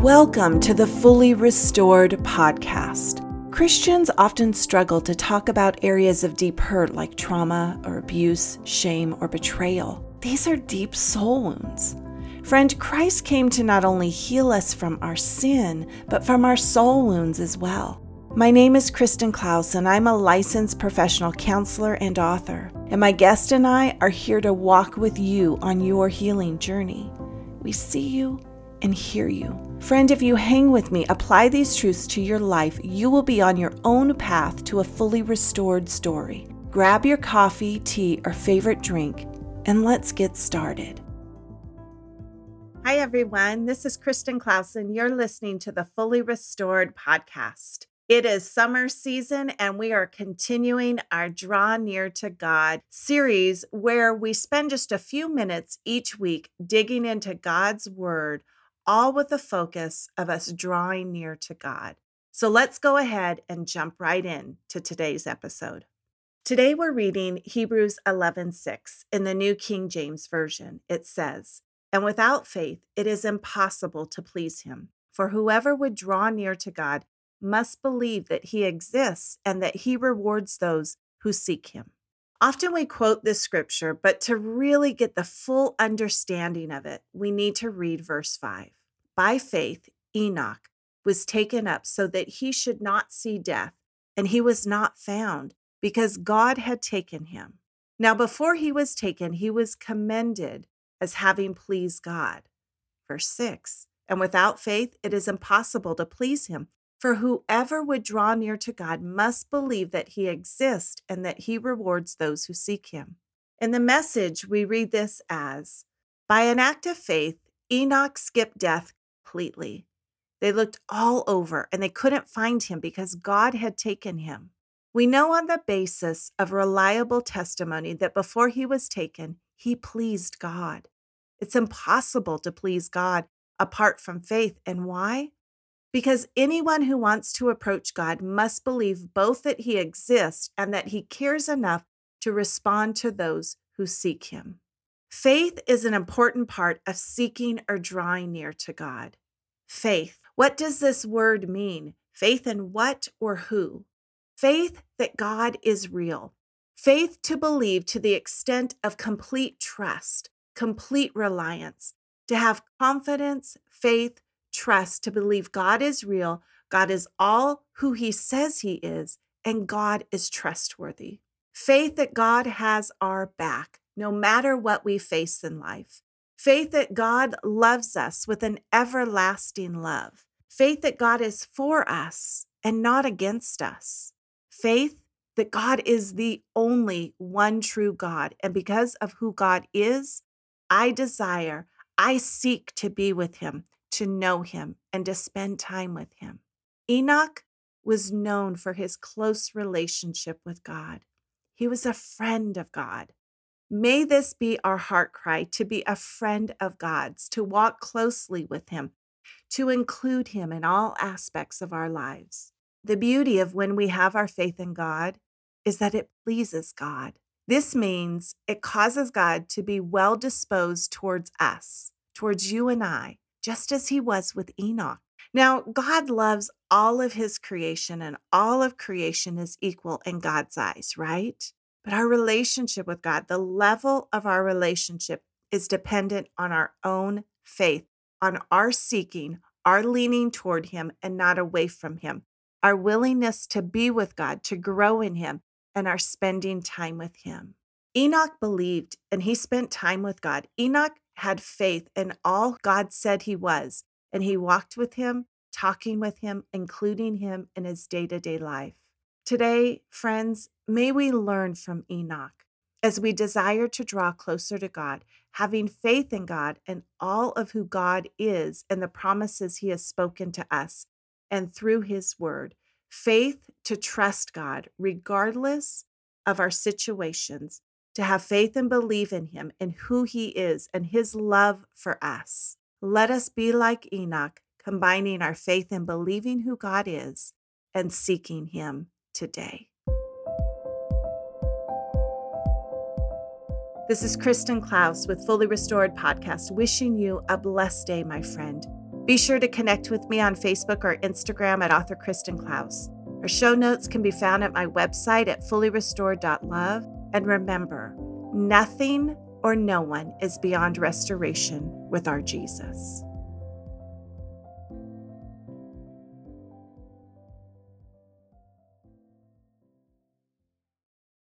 Welcome to the Fully Restored podcast. Christians often struggle to talk about areas of deep hurt like trauma or abuse, shame, or betrayal. These are deep soul wounds. Friend, Christ came to not only heal us from our sin, but from our soul wounds as well. My name is Kristen Klaus, and I'm a licensed professional counselor and author. And my guest and I are here to walk with you on your healing journey. We see you and hear you. Friend, if you hang with me, apply these truths to your life, you will be on your own path to a fully restored story. Grab your coffee, tea, or favorite drink, and let's get started. Hi, everyone. This is Kristen Clausen. You're listening to the Fully Restored podcast. It is summer season, and we are continuing our Draw Near to God series where we spend just a few minutes each week digging into God's Word, all with the focus of us drawing near to God. So let's go ahead and jump right in to today's episode. Today we're reading Hebrews 11:6 in the New King James Version. It says, "And without faith it is impossible to please him, for whoever would draw near to God must believe that he exists and that he rewards those who seek him. Often we quote this scripture, but to really get the full understanding of it, we need to read verse 5. By faith, Enoch was taken up so that he should not see death, and he was not found because God had taken him. Now, before he was taken, he was commended as having pleased God. Verse 6 And without faith, it is impossible to please him. For whoever would draw near to God must believe that he exists and that he rewards those who seek him. In the message, we read this as By an act of faith, Enoch skipped death completely. They looked all over and they couldn't find him because God had taken him. We know on the basis of reliable testimony that before he was taken, he pleased God. It's impossible to please God apart from faith. And why? Because anyone who wants to approach God must believe both that He exists and that He cares enough to respond to those who seek Him. Faith is an important part of seeking or drawing near to God. Faith. What does this word mean? Faith in what or who? Faith that God is real. Faith to believe to the extent of complete trust, complete reliance, to have confidence, faith, trust to believe God is real, God is all who He says He is, and God is trustworthy. Faith that God has our back, no matter what we face in life. Faith that God loves us with an everlasting love. Faith that God is for us and not against us. Faith that God is the only one true God. And because of who God is, I desire, I seek to be with Him, to know him and to spend time with him. Enoch was known for his close relationship with God. He was a friend of God. May this be our heart cry to be a friend of God's, to walk closely with him, to include him in all aspects of our lives. The beauty of when we have our faith in God is that it pleases God. This means it causes God to be well disposed towards us, towards you and I, just as he was with Enoch. Now, God loves all of his creation, and all of creation is equal in God's eyes, right? But our relationship with God, the level of our relationship, is dependent on our own faith, on our seeking, our leaning toward Him and not away from Him, our willingness to be with God, to grow in Him, and our spending time with Him. Enoch believed and he spent time with God. Enoch had faith in all God said he was, and he walked with him, talking with him, including him in his day to day life. Today, friends, may we learn from Enoch as we desire to draw closer to God, having faith in God and all of who God is and the promises he has spoken to us and through his word. Faith to trust God regardless of our situations to have faith and believe in him and who he is and his love for us. Let us be like Enoch, combining our faith and believing who God is and seeking him today. This is Kristen Klaus with Fully Restored Podcast, wishing you a blessed day, my friend. Be sure to connect with me on Facebook or Instagram at author Kristen Klaus. Our show notes can be found at my website at fullyrestored.love and remember, nothing or no one is beyond restoration with our Jesus.